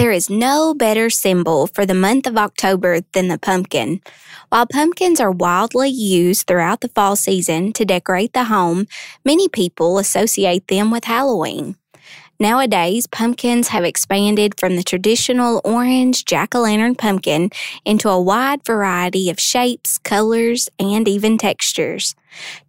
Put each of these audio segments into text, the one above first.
There is no better symbol for the month of October than the pumpkin. While pumpkins are wildly used throughout the fall season to decorate the home, many people associate them with Halloween. Nowadays, pumpkins have expanded from the traditional orange jack o' lantern pumpkin into a wide variety of shapes, colors, and even textures.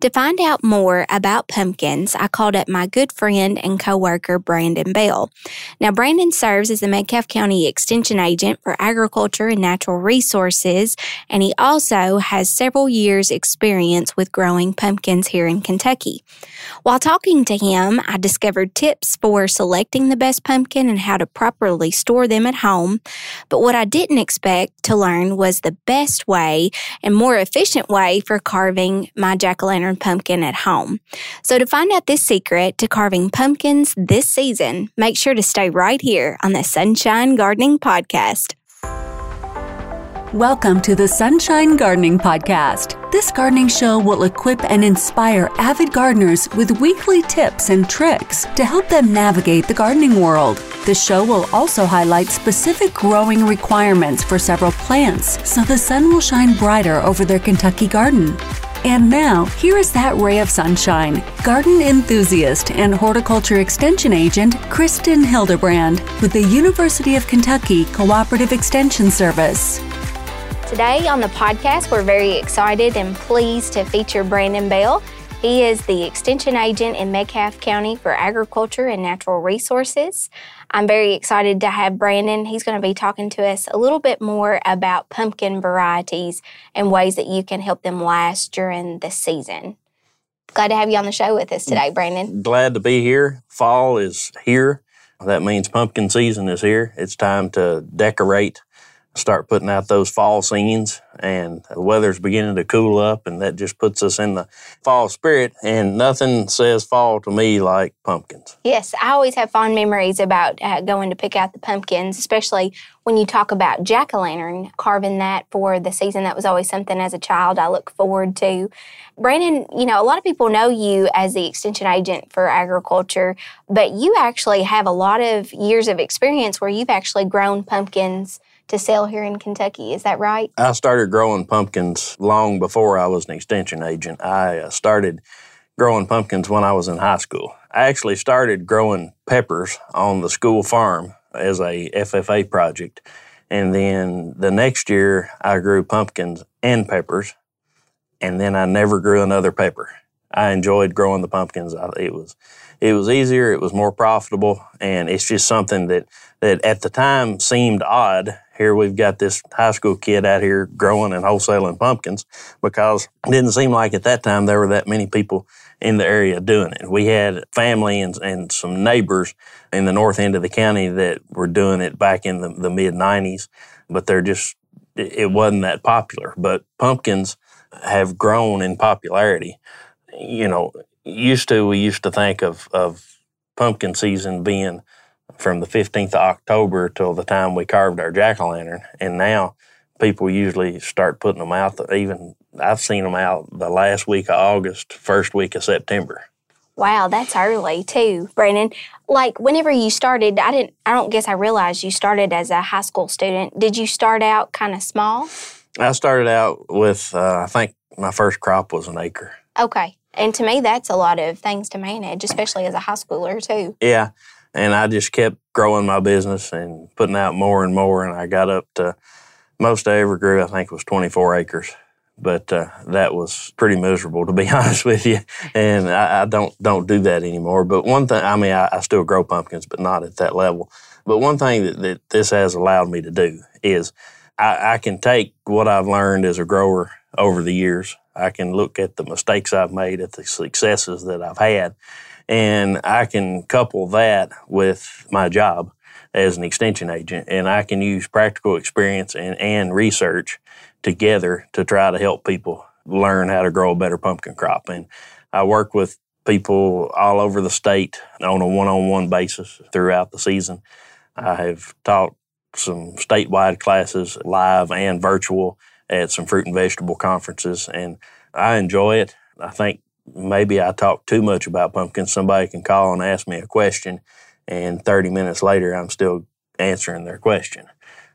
To find out more about pumpkins, I called up my good friend and coworker Brandon Bell. Now, Brandon serves as the Metcalfe County Extension Agent for Agriculture and Natural Resources, and he also has several years' experience with growing pumpkins here in Kentucky. While talking to him, I discovered tips for selecting the best pumpkin and how to properly store them at home. But what I didn't expect to learn was the best way and more efficient way for carving my jack o' lantern pumpkin at home. So, to find out this secret to carving pumpkins this season, make sure to stay right here on the Sunshine Gardening Podcast. Welcome to the Sunshine Gardening Podcast. This gardening show will equip and inspire avid gardeners with weekly tips and tricks to help them navigate the gardening world. The show will also highlight specific growing requirements for several plants so the sun will shine brighter over their Kentucky garden. And now, here is that ray of sunshine garden enthusiast and horticulture extension agent Kristen Hildebrand with the University of Kentucky Cooperative Extension Service. Today on the podcast, we're very excited and pleased to feature Brandon Bell. He is the extension agent in Metcalfe County for Agriculture and Natural Resources. I'm very excited to have Brandon. He's going to be talking to us a little bit more about pumpkin varieties and ways that you can help them last during the season. Glad to have you on the show with us today, mm. Brandon. Glad to be here. Fall is here. That means pumpkin season is here. It's time to decorate start putting out those fall scenes and the weather's beginning to cool up and that just puts us in the fall spirit and nothing says fall to me like pumpkins. Yes i always have fond memories about uh, going to pick out the pumpkins especially when you talk about jack-o'-lantern carving that for the season. That was always something as a child i look forward to. Brandon you know a lot of people know you as the extension agent for agriculture but you actually have a lot of years of experience where you've actually grown pumpkins to sell here in Kentucky. Is that right? I started growing pumpkins long before I was an extension agent. I uh, started growing pumpkins when I was in high school. I actually started growing peppers on the school farm as a FFA project. And then the next year, I grew pumpkins and peppers. And then I never grew another pepper. I enjoyed growing the pumpkins. It was, it was easier. It was more profitable, and it's just something that that at the time seemed odd here we've got this high school kid out here growing and wholesaling pumpkins because it didn't seem like at that time there were that many people in the area doing it. We had family and, and some neighbors in the north end of the county that were doing it back in the, the mid 90s, but they're just, it wasn't that popular. But pumpkins have grown in popularity. You know, used to, we used to think of, of pumpkin season being from the 15th of October till the time we carved our jack o' lantern. And now people usually start putting them out. Even I've seen them out the last week of August, first week of September. Wow, that's early too, Brandon. Like whenever you started, I didn't. I don't guess I realized you started as a high school student. Did you start out kind of small? I started out with. Uh, I think my first crop was an acre. Okay, and to me, that's a lot of things to manage, especially as a high schooler too. Yeah, and I just kept growing my business and putting out more and more. And I got up to most I ever grew, I think, was 24 acres. But uh, that was pretty miserable, to be honest with you. And I, I, don't don't do that anymore. But one thing, I mean, I, I, still grow pumpkins, but not at that level. But one thing that, that this has allowed me to do is I, I can take what I've learned as a grower over the years. I can look at the mistakes I've made, at the successes that I've had, and I can couple that with my job as an extension agent, and I can use practical experience and, and research together to try to help people learn how to grow a better pumpkin crop. And I work with people all over the state on a one on one basis throughout the season. I have taught some statewide classes, live and virtual, at some fruit and vegetable conferences, and I enjoy it. I think maybe I talk too much about pumpkins. Somebody can call and ask me a question, and 30 minutes later, I'm still answering their question.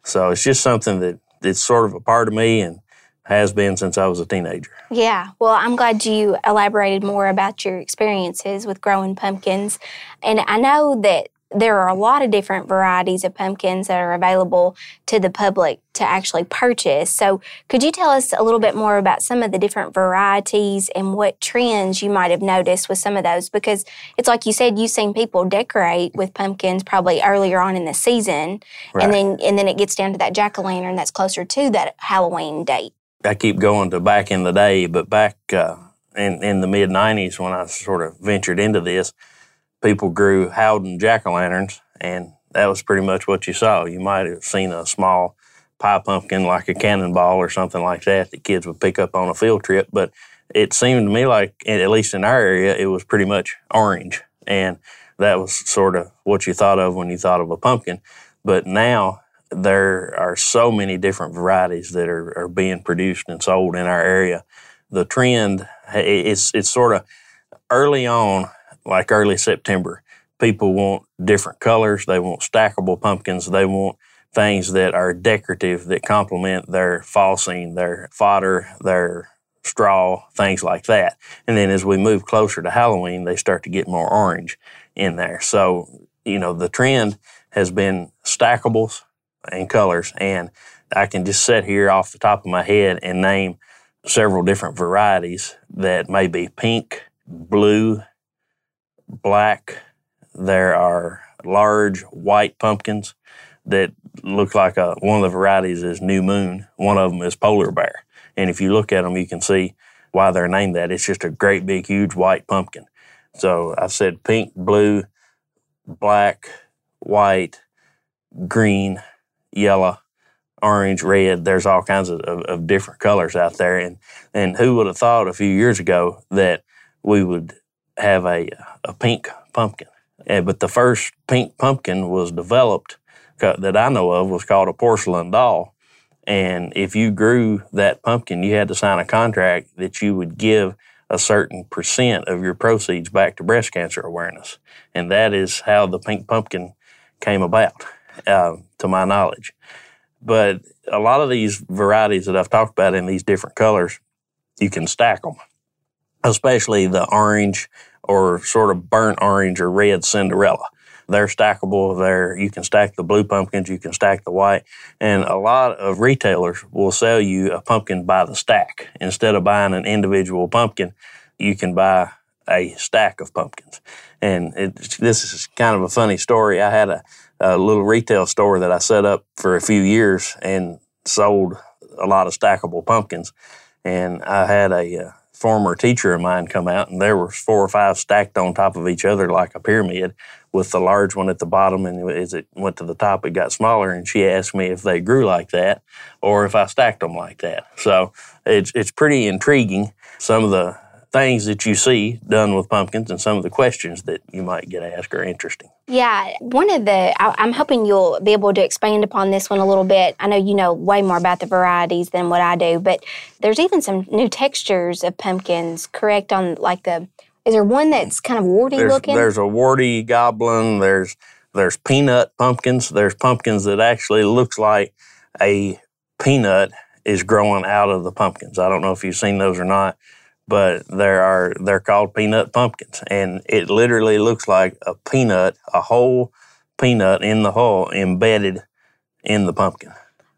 So it's just something that it's sort of a part of me and has been since I was a teenager. Yeah, well, I'm glad you elaborated more about your experiences with growing pumpkins. And I know that there are a lot of different varieties of pumpkins that are available to the public to actually purchase. So, could you tell us a little bit more about some of the different varieties and what trends you might have noticed with some of those? Because it's like you said, you've seen people decorate with pumpkins probably earlier on in the season, right. and then and then it gets down to that jack o' lantern that's closer to that Halloween date. I keep going to back in the day, but back uh, in in the mid '90s when I sort of ventured into this people grew Howden jack o' lanterns, and that was pretty much what you saw. You might have seen a small pie pumpkin like a cannonball or something like that that kids would pick up on a field trip, but it seemed to me like, at least in our area, it was pretty much orange. And that was sort of what you thought of when you thought of a pumpkin. But now there are so many different varieties that are, are being produced and sold in our area. The trend, it's, it's sort of early on, like early September. People want different colors. They want stackable pumpkins. They want things that are decorative that complement their fall scene, their fodder, their straw, things like that. And then as we move closer to Halloween, they start to get more orange in there. So, you know, the trend has been stackables and colors. And I can just sit here off the top of my head and name several different varieties that may be pink, blue, black. There are large white pumpkins that look like a, one of the varieties is New Moon. One of them is Polar Bear. And if you look at them, you can see why they're named that. It's just a great big, huge white pumpkin. So I said pink, blue, black, white, green, yellow, orange, red. There's all kinds of, of, of different colors out there. And, and who would have thought a few years ago that we would have a, a pink pumpkin. but the first pink pumpkin was developed that I know of was called a porcelain doll. And if you grew that pumpkin, you had to sign a contract that you would give a certain percent of your proceeds back to breast cancer awareness. And that is how the pink pumpkin came about, uh, to my knowledge. But a lot of these varieties that I've talked about in these different colors, you can stack them especially the orange or sort of burnt orange or red Cinderella. They're stackable. They're, you can stack the blue pumpkins, you can stack the white. And a lot of retailers will sell you a pumpkin by the stack. Instead of buying an individual pumpkin, you can buy a stack of pumpkins. And it, this is kind of a funny story. I had a, a little retail store that I set up for a few years and sold a lot of stackable pumpkins. And I had a, uh, former teacher of mine come out, and there were four or five stacked on top of each other like a pyramid, with the large one at the bottom. And as it went to the top, it got smaller. And she asked me if they grew like that, or if I stacked them like that. So it's it's pretty intriguing. Some of the things that you see done with pumpkins and some of the questions that you might get asked are interesting. Yeah, one of the, I'm hoping you'll be able to expand upon this one a little bit. I know you know way more about the varieties than what I do, but there's even some new textures of pumpkins, correct? On like the, is there one that's kind of warty there's, looking? There's a warty goblin, there's, there's peanut pumpkins, there's pumpkins that actually looks like a peanut is growing out of the pumpkins. I don't know if you've seen those or not but there are they're called peanut pumpkins, and it literally looks like a peanut, a whole peanut in the hull embedded in the pumpkin.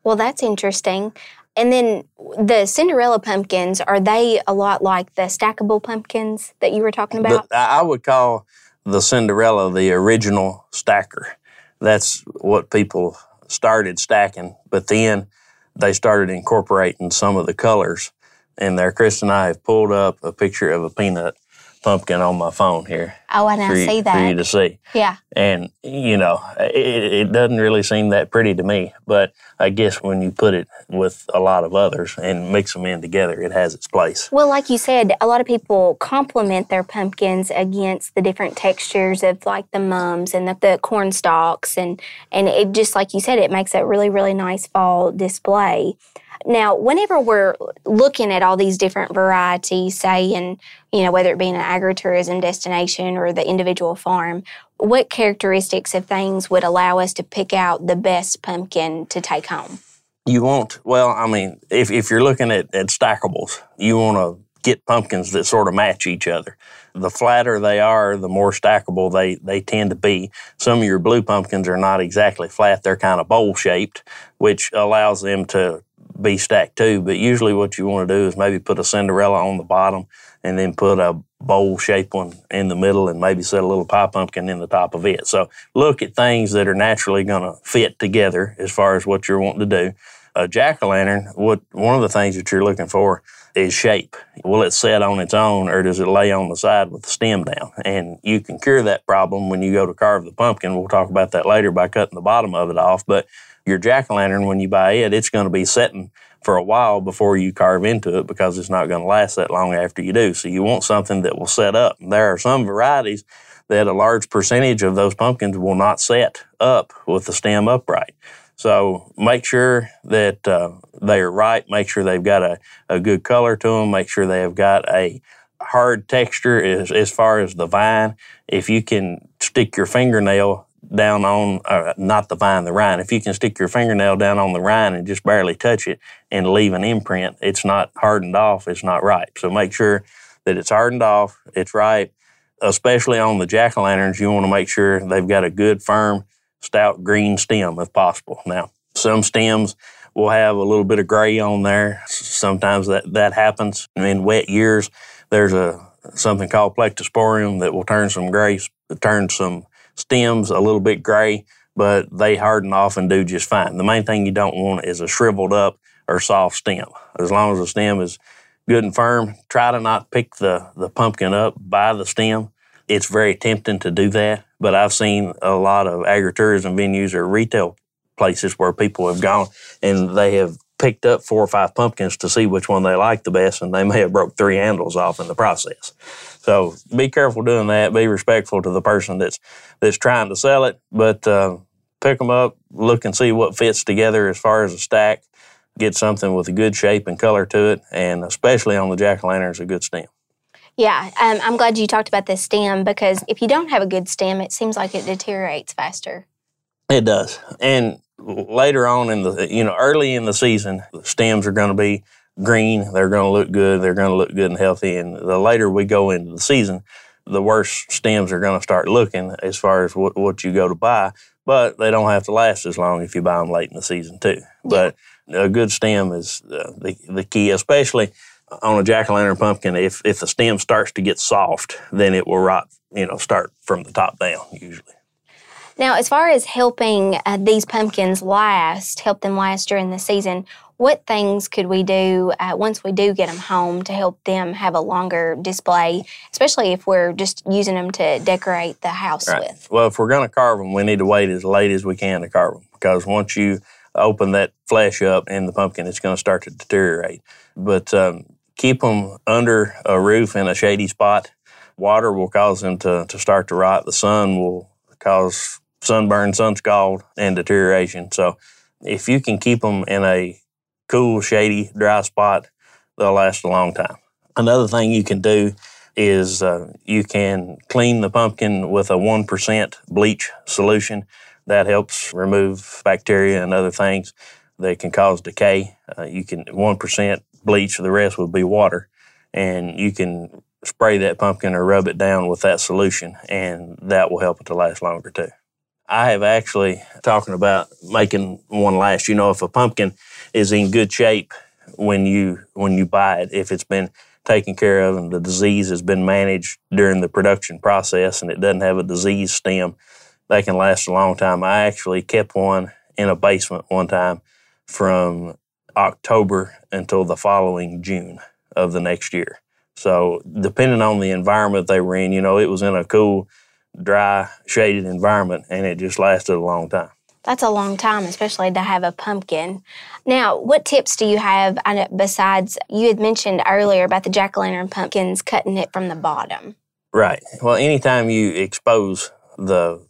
Well, that's interesting. And then the Cinderella pumpkins are they a lot like the stackable pumpkins that you were talking about? The, I would call the Cinderella the original stacker. That's what people started stacking, but then they started incorporating some of the colors and there, Chris and I have pulled up a picture of a peanut pumpkin on my phone here. Oh, and I see that. For you to see. Yeah. And, you know, it, it, doesn't really seem that pretty to me, but I guess when you put it with a lot of others and mix them in together, it has its place. Well, like you said, a lot of people complement their pumpkins against the different textures of like the mums and the, the corn stalks. And, and it just, like you said, it makes a really, really nice fall display. Now, whenever we're looking at all these different varieties, say, and you know, whether it be an agritourism destination or the individual farm, what characteristics of things would allow us to pick out the best pumpkin to take home? You want, well, I mean, if, if you're looking at, at stackables, you want to get pumpkins that sort of match each other. The flatter they are, the more stackable they, they tend to be. Some of your blue pumpkins are not exactly flat, they're kind of bowl shaped, which allows them to be stacked too. But usually, what you want to do is maybe put a Cinderella on the bottom and then put a bowl shaped one in the middle and maybe set a little pie pumpkin in the top of it. So look at things that are naturally going to fit together as far as what you're wanting to do. A jack o' lantern, what one of the things that you're looking for is shape. Will it set on its own or does it lay on the side with the stem down? And you can cure that problem when you go to carve the pumpkin. We'll talk about that later by cutting the bottom of it off. But your jack o' lantern, when you buy it, it's going to be setting for a while before you carve into it because it's not going to last that long after you do. So you want something that will set up. There are some varieties that a large percentage of those pumpkins will not set up with the stem upright. So make sure that uh, they are right. Make sure they've got a, a good color to them. Make sure they have got a hard texture as, as far as the vine. If you can stick your fingernail down on, uh, not the vine, the rind. If you can stick your fingernail down on the rind and just barely touch it and leave an imprint, it's not hardened off, it's not ripe. So make sure that it's hardened off, it's ripe. Especially on the jack o' lanterns, you want to make sure they've got a good, firm, stout green stem if possible. Now, some stems will have a little bit of gray on there. Sometimes that, that happens in wet years. There's a something called plectosporium that will turn some gray, turn some stems a little bit gray, but they harden off and do just fine. The main thing you don't want is a shriveled up or soft stem. As long as the stem is good and firm, try to not pick the, the pumpkin up by the stem. It's very tempting to do that, but I've seen a lot of agritourism venues or retail places where people have gone and they have picked up four or five pumpkins to see which one they like the best, and they may have broke three handles off in the process. So be careful doing that. Be respectful to the person that's that's trying to sell it, but uh, pick them up, look and see what fits together as far as a stack. Get something with a good shape and color to it, and especially on the jack o' lanterns, a good stem. Yeah, um, I'm glad you talked about the stem because if you don't have a good stem, it seems like it deteriorates faster. It does, and later on in the you know early in the season, the stems are going to be green. They're going to look good. They're going to look good and healthy. And the later we go into the season, the worse stems are going to start looking as far as what, what you go to buy. But they don't have to last as long if you buy them late in the season too. But a good stem is uh, the the key, especially on a jack o' lantern pumpkin. If if the stem starts to get soft, then it will rot. You know, start from the top down usually. Now, as far as helping uh, these pumpkins last, help them last during the season, what things could we do uh, once we do get them home to help them have a longer display, especially if we're just using them to decorate the house right. with? Well, if we're going to carve them, we need to wait as late as we can to carve them because once you open that flesh up in the pumpkin, it's going to start to deteriorate. But um, keep them under a roof in a shady spot. Water will cause them to, to start to rot. The sun will cause sunburn, sun scald, and deterioration. So if you can keep them in a cool, shady, dry spot, they'll last a long time. Another thing you can do is uh, you can clean the pumpkin with a 1% bleach solution. That helps remove bacteria and other things that can cause decay. Uh, you can 1% bleach, the rest would be water. And you can spray that pumpkin or rub it down with that solution, and that will help it to last longer too. I have actually talking about making one last. You know, if a pumpkin is in good shape when you when you buy it, if it's been taken care of and the disease has been managed during the production process and it doesn't have a disease stem, they can last a long time. I actually kept one in a basement one time from October until the following June of the next year. So depending on the environment they were in, you know, it was in a cool dry, shaded environment, and it just lasted a long time. That's a long time, especially to have a pumpkin. Now, what tips do you have besides you had mentioned earlier about the jack o' lantern pumpkins cutting it from the bottom? Right. Well, anytime you expose the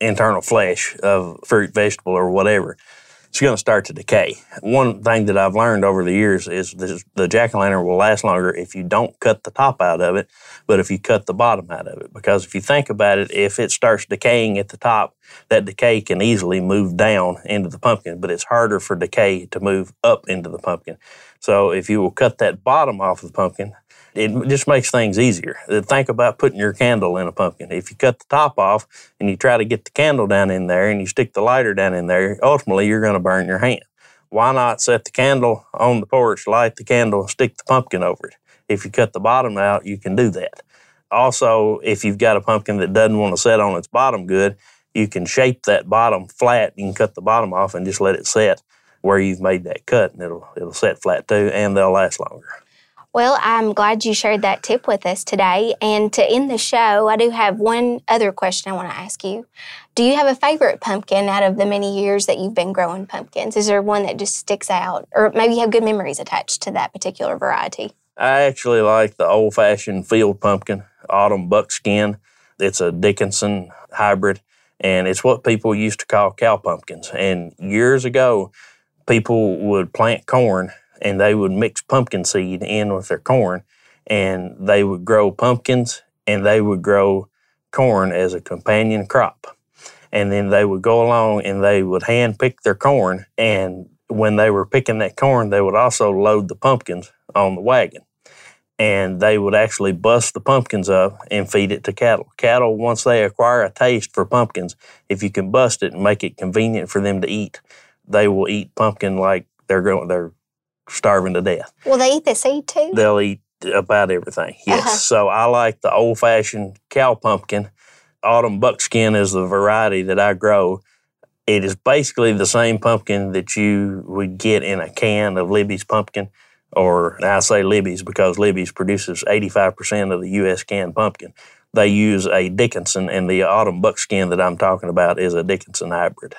internal flesh of fruit, vegetable, or whatever, it's going to start to decay. One thing that I've learned over the years is this, the jack o' lantern will last longer if you don't cut the top out of it, but if you cut the bottom out of it. Because if you think about it, if it starts decaying at the top, that decay can easily move down into the pumpkin, but it's harder for decay to move up into the pumpkin. So if you will cut that bottom off of the pumpkin, it just makes things easier. Uh, think about putting your candle in a pumpkin. If you cut the top off and you try to get the candle down in there and you stick the lighter down in there, ultimately you're going to burn your hand. Why not set the candle on the porch, light the candle, and stick the pumpkin over it? If you cut the bottom out, you can do that. Also, if you've got a pumpkin that doesn't want to set on its bottom good, you can shape that bottom flat. You can cut the bottom off and just let it set where you've made that cut, and it'll it'll set flat too, and they'll last longer. Well, I'm glad you shared that tip with us today. And to end the show, I do have one other question I want to ask you. Do you have a favorite pumpkin out of the many years that you've been growing pumpkins? Is there one that just sticks out? Or maybe you have good memories attached to that particular variety? I actually like the old fashioned field pumpkin, autumn buckskin. It's a Dickinson hybrid, and it's what people used to call cow pumpkins. And years ago, people would plant corn and they would mix pumpkin seed in with their corn and they would grow pumpkins and they would grow corn as a companion crop. And then they would go along and they would hand pick their corn. And when they were picking that corn, they would also load the pumpkins on the wagon. And they would actually bust the pumpkins up and feed it to cattle. Cattle, once they acquire a taste for pumpkins, if you can bust it and make it convenient for them to eat, they will eat pumpkin like they're going, they're starving to death. Will they eat the seed too? They'll eat about everything. Yes. Uh-huh. So I like the old fashioned cow pumpkin. Autumn buckskin is the variety that I grow. It is basically the same pumpkin that you would get in a can of Libby's pumpkin, or I say Libby's because Libby's produces 85% of the U.S. canned pumpkin. They use a Dickinson, and the autumn buckskin that I'm talking about is a Dickinson hybrid.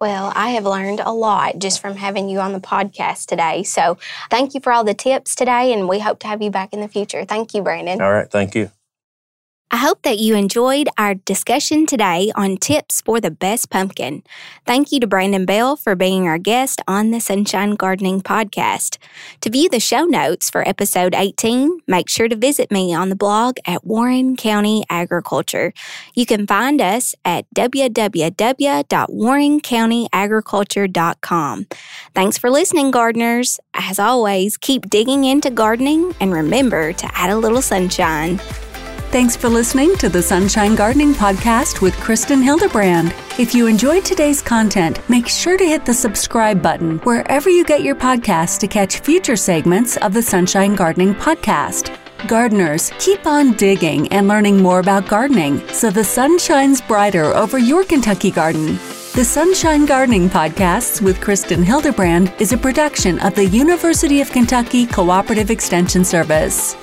Well, I have learned a lot just from having you on the podcast today. So thank you for all the tips today, and we hope to have you back in the future. Thank you, Brandon. All right. Thank you. I hope that you enjoyed our discussion today on tips for the best pumpkin. Thank you to Brandon Bell for being our guest on the Sunshine Gardening Podcast. To view the show notes for episode 18, make sure to visit me on the blog at Warren County Agriculture. You can find us at www.warrencountyagriculture.com. Thanks for listening, gardeners. As always, keep digging into gardening and remember to add a little sunshine. Thanks for listening to the Sunshine Gardening Podcast with Kristen Hildebrand. If you enjoyed today's content, make sure to hit the subscribe button wherever you get your podcasts to catch future segments of the Sunshine Gardening Podcast. Gardeners, keep on digging and learning more about gardening so the sun shines brighter over your Kentucky garden. The Sunshine Gardening Podcasts with Kristen Hildebrand is a production of the University of Kentucky Cooperative Extension Service.